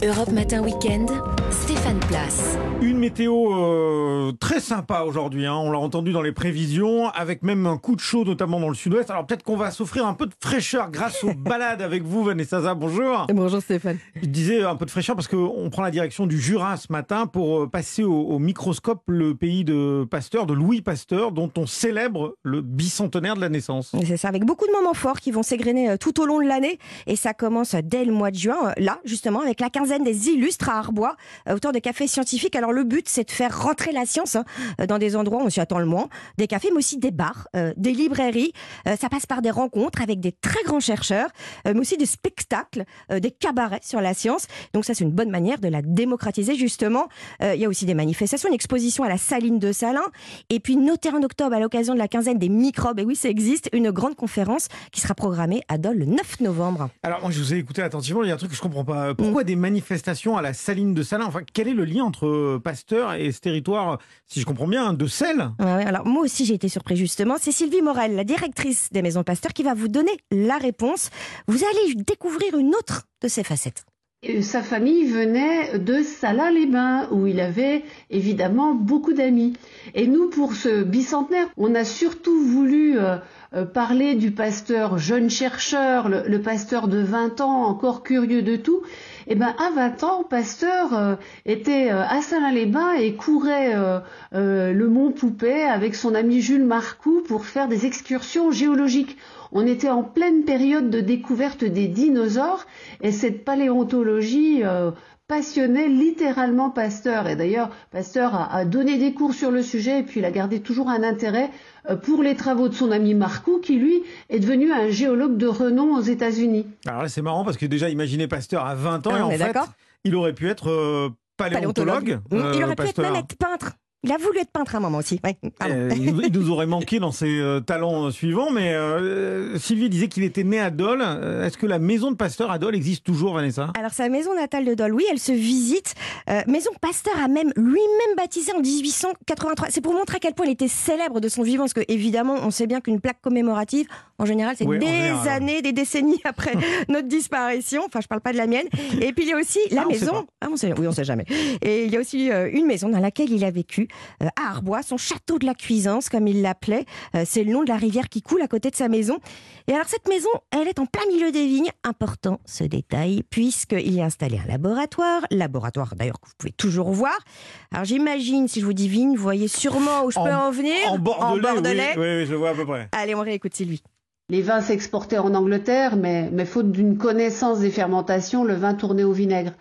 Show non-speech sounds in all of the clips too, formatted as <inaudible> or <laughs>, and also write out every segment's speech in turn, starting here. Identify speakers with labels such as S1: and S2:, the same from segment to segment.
S1: Europe Matin Weekend, Stéphane Place.
S2: Une météo euh, très sympa aujourd'hui, hein. on l'a entendu dans les prévisions, avec même un coup de chaud notamment dans le sud-ouest. Alors peut-être qu'on va s'offrir un peu de fraîcheur grâce aux <laughs> balades avec vous, Vanessa. Bonjour.
S3: Bonjour Stéphane.
S2: Je disais un peu de fraîcheur parce qu'on prend la direction du Jura ce matin pour euh, passer au, au microscope le pays de Pasteur, de Louis Pasteur, dont on célèbre le bicentenaire de la naissance.
S3: C'est ça, avec beaucoup de moments forts qui vont s'égrener euh, tout au long de l'année. Et ça commence dès le mois de juin, là justement, avec la quinzaine des illustres à Arbois, autour de cafés scientifiques. Alors le but, c'est de faire rentrer la science hein, euh, dans des endroits où on s'y attend le moins. Des cafés, mais aussi des bars, euh, des librairies. Euh, ça passe par des rencontres avec des très grands chercheurs, euh, mais aussi des spectacles, euh, des cabarets sur la science. Donc ça, c'est une bonne manière de la démocratiser, justement. Euh, Il y a aussi des manifestations, une exposition à la saline de Salins. Et puis, notez en octobre, à l'occasion de la quinzaine des microbes, et oui, ça existe, une grande conférence qui sera programmée à Dole le 9 novembre.
S2: Alors moi je vous ai écouté attentivement, il y a un truc que je comprends pas. Pourquoi des manifestations à la saline de Salins? Enfin, quel est le lien entre euh, Pasteur et ce territoire, si je comprends bien, de sel?
S3: Ouais, ouais, alors moi aussi j'ai été surpris justement. C'est Sylvie Morel, la directrice des Maisons Pasteur, qui va vous donner la réponse. Vous allez découvrir une autre de ses facettes.
S4: Sa famille venait de Salins-les-Bains, où il avait évidemment beaucoup d'amis. Et nous, pour ce bicentenaire, on a surtout voulu euh, euh, parler du pasteur jeune chercheur, le, le pasteur de 20 ans, encore curieux de tout. Et ben à 20 ans, Pasteur euh, était euh, à Salins-les-Bains et courait euh, le mont Poupet avec son ami Jules Marcoux pour faire des excursions géologiques. On était en pleine période de découverte des dinosaures et cette paléontologie passionnait littéralement Pasteur. Et d'ailleurs, Pasteur a, a donné des cours sur le sujet et puis il a gardé toujours un intérêt euh, pour les travaux de son ami Marcoux qui, lui, est devenu un géologue de renom aux États-Unis.
S2: Alors là c'est marrant parce que déjà imaginez Pasteur à 20 ans
S3: Ah,
S2: et en fait il aurait pu être euh, paléontologue.
S3: Mmh,
S2: euh,
S3: il aurait pu être même être peintre. Il a voulu être peintre à un moment aussi. Ouais.
S2: Euh, il, nous, aurait manqué dans ses euh, talents euh, suivants, mais euh, Sylvie disait qu'il était né à Dole. Est-ce que la maison de Pasteur à Dole existe toujours, Vanessa?
S3: Alors sa maison natale de Dole, oui, elle se visite. Maison que Pasteur a même lui-même baptisée en 1883. C'est pour montrer à quel point il était célèbre de son vivant, parce que évidemment, on sait bien qu'une plaque commémorative, en général, c'est
S2: Oui, en
S3: des
S2: général.
S3: années, des décennies <laughs> après <laughs> notre disparition. Enfin, je parle pas de la mienne. Et puis il y a aussi la
S2: Ah, on
S3: maison.
S2: pas.
S3: Ah, on sait, oui, on sait jamais. Et il y a aussi euh, une maison dans laquelle il a vécu euh, à Arbois, son château de la Cuisance, comme il l'appelait. Euh, c'est le nom de la rivière qui coule à côté de sa maison. Et alors cette maison, elle est en plein milieu des vignes. Important ce détail, puisqu'il y a installé un laboratoire. Laboratoire d'ailleurs que vous pouvez toujours voir. Alors j'imagine, si je vous dis vigne, vous voyez sûrement où je
S2: En-
S3: peux en venir.
S2: En Bordelais,
S3: Bordelais.
S2: Oui, oui, oui, je vois à peu près.
S3: Allez, on réécoute Sylvie.
S4: Les vins s'exportaient en Angleterre, mais, faute d'une connaissance des fermentations, le vin tournait au vinaigre.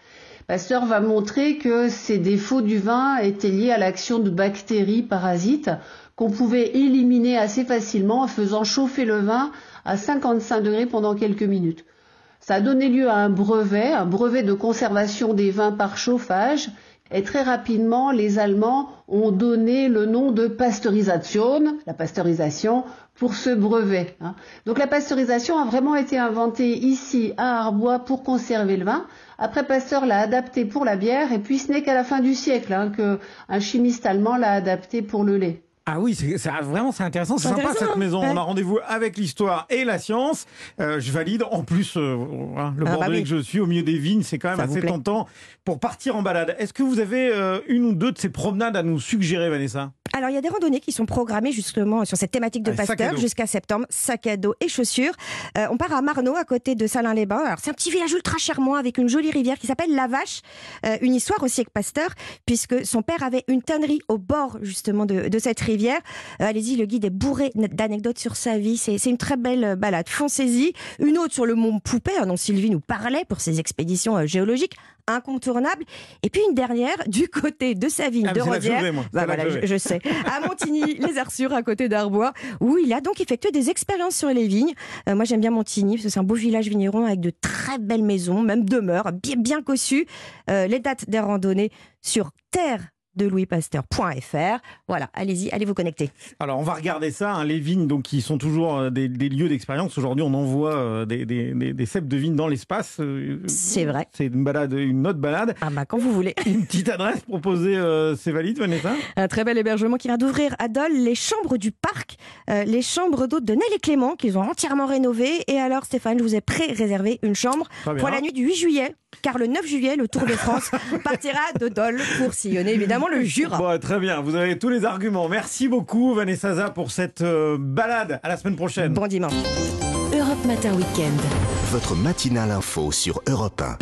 S4: Pasteur va montrer que ces défauts du vin étaient liés à l'action de bactéries parasites qu'on pouvait éliminer assez facilement en faisant chauffer le vin à 55 degrés pendant quelques minutes. Ça a donné lieu à un brevet, un brevet de conservation des vins par chauffage. Et très rapidement, les Allemands ont donné le nom de Pasteurisation, la pasteurisation, pour ce brevet. hein. Donc la pasteurisation a vraiment été inventée ici à Arbois pour conserver le vin. Après Pasteur l'a adapté pour la bière et puis ce n'est qu'à la fin du siècle hein, que un chimiste allemand l'a adapté pour le lait.
S2: Ah oui, c'est c'est- vraiment c'est intéressant, c'est sympa cette
S3: hein
S2: maison.
S3: Ouais.
S2: On a rendez-vous avec l'histoire et la science. Euh, je valide. En plus, euh, voilà, le
S3: Ah bah
S2: Bordelais
S3: oui.
S2: que je suis au milieu des vignes, c'est quand même
S3: Ça
S2: assez tentant pour partir en balade. Est-ce que vous avez euh, une ou deux de ces promenades à nous suggérer, Vanessa?
S3: Alors, il y a des randonnées qui sont programmées justement sur cette thématique de
S2: Ah,
S3: Pasteur jusqu'à septembre, sac à dos et chaussures. Euh, on part à Marneau, à côté de Salins-les-Bains. Alors, c'est un petit village ultra charmant avec une jolie rivière qui s'appelle La Vache. Euh, une histoire aussi avec Pasteur, puisque son père avait une tannerie au bord justement de, de cette rivière. Euh, Allez-y, le guide est bourré d'anecdotes sur sa vie. C'est une très belle euh, balade. Foncez-y. Une autre sur le mont Poupet, hein, dont Sylvie nous parlait pour ses expéditions euh, géologiques incontournables. Et puis une dernière du côté de sa vigne
S2: Ah,
S3: de Rodière. Bah voilà,
S2: je
S3: sais. À <laughs> Montigny, les Arsures, à côté d'Arbois, où il a donc effectué des expériences sur les vignes. Euh, moi, j'aime bien Montigny, parce que c'est un beau village vigneron avec de très belles maisons, même demeures, bien, bien cossues. Euh, les dates des randonnées sur terre de louispasteur.fr. Voilà, allez-y, allez vous connecter.
S2: Alors on va regarder ça, hein, les vignes donc qui sont toujours euh, des, des lieux d'expérience. Aujourd'hui on envoie euh, des, des, cèpes de vignes dans l'espace. Euh,
S3: C'est vrai.
S2: C'est une balade, une autre balade.
S3: Ah bah quand vous voulez. <laughs>
S2: Une petite adresse proposée, euh, c'est valide Vanessa?
S3: Un très bel hébergement qui vient d'ouvrir à Dole, les chambres du parc, euh, les chambres d'hôtes de Nelly Clément qu'ils ont entièrement rénovées. Et alors Stéphane, je vous ai pré-réservé une chambre pour la nuit du 8 juillet, car le 9 juillet, le Tour de France <laughs> partira de Dole pour sillonner évidemment le Jura.
S2: Bon, très bien, vous avez tous les arguments. Merci beaucoup Vanessa Za pour cette euh, balade. À la semaine prochaine.
S3: Bon dimanche.
S1: Europe Matin Weekend.
S5: Votre matinale info sur Europe 1.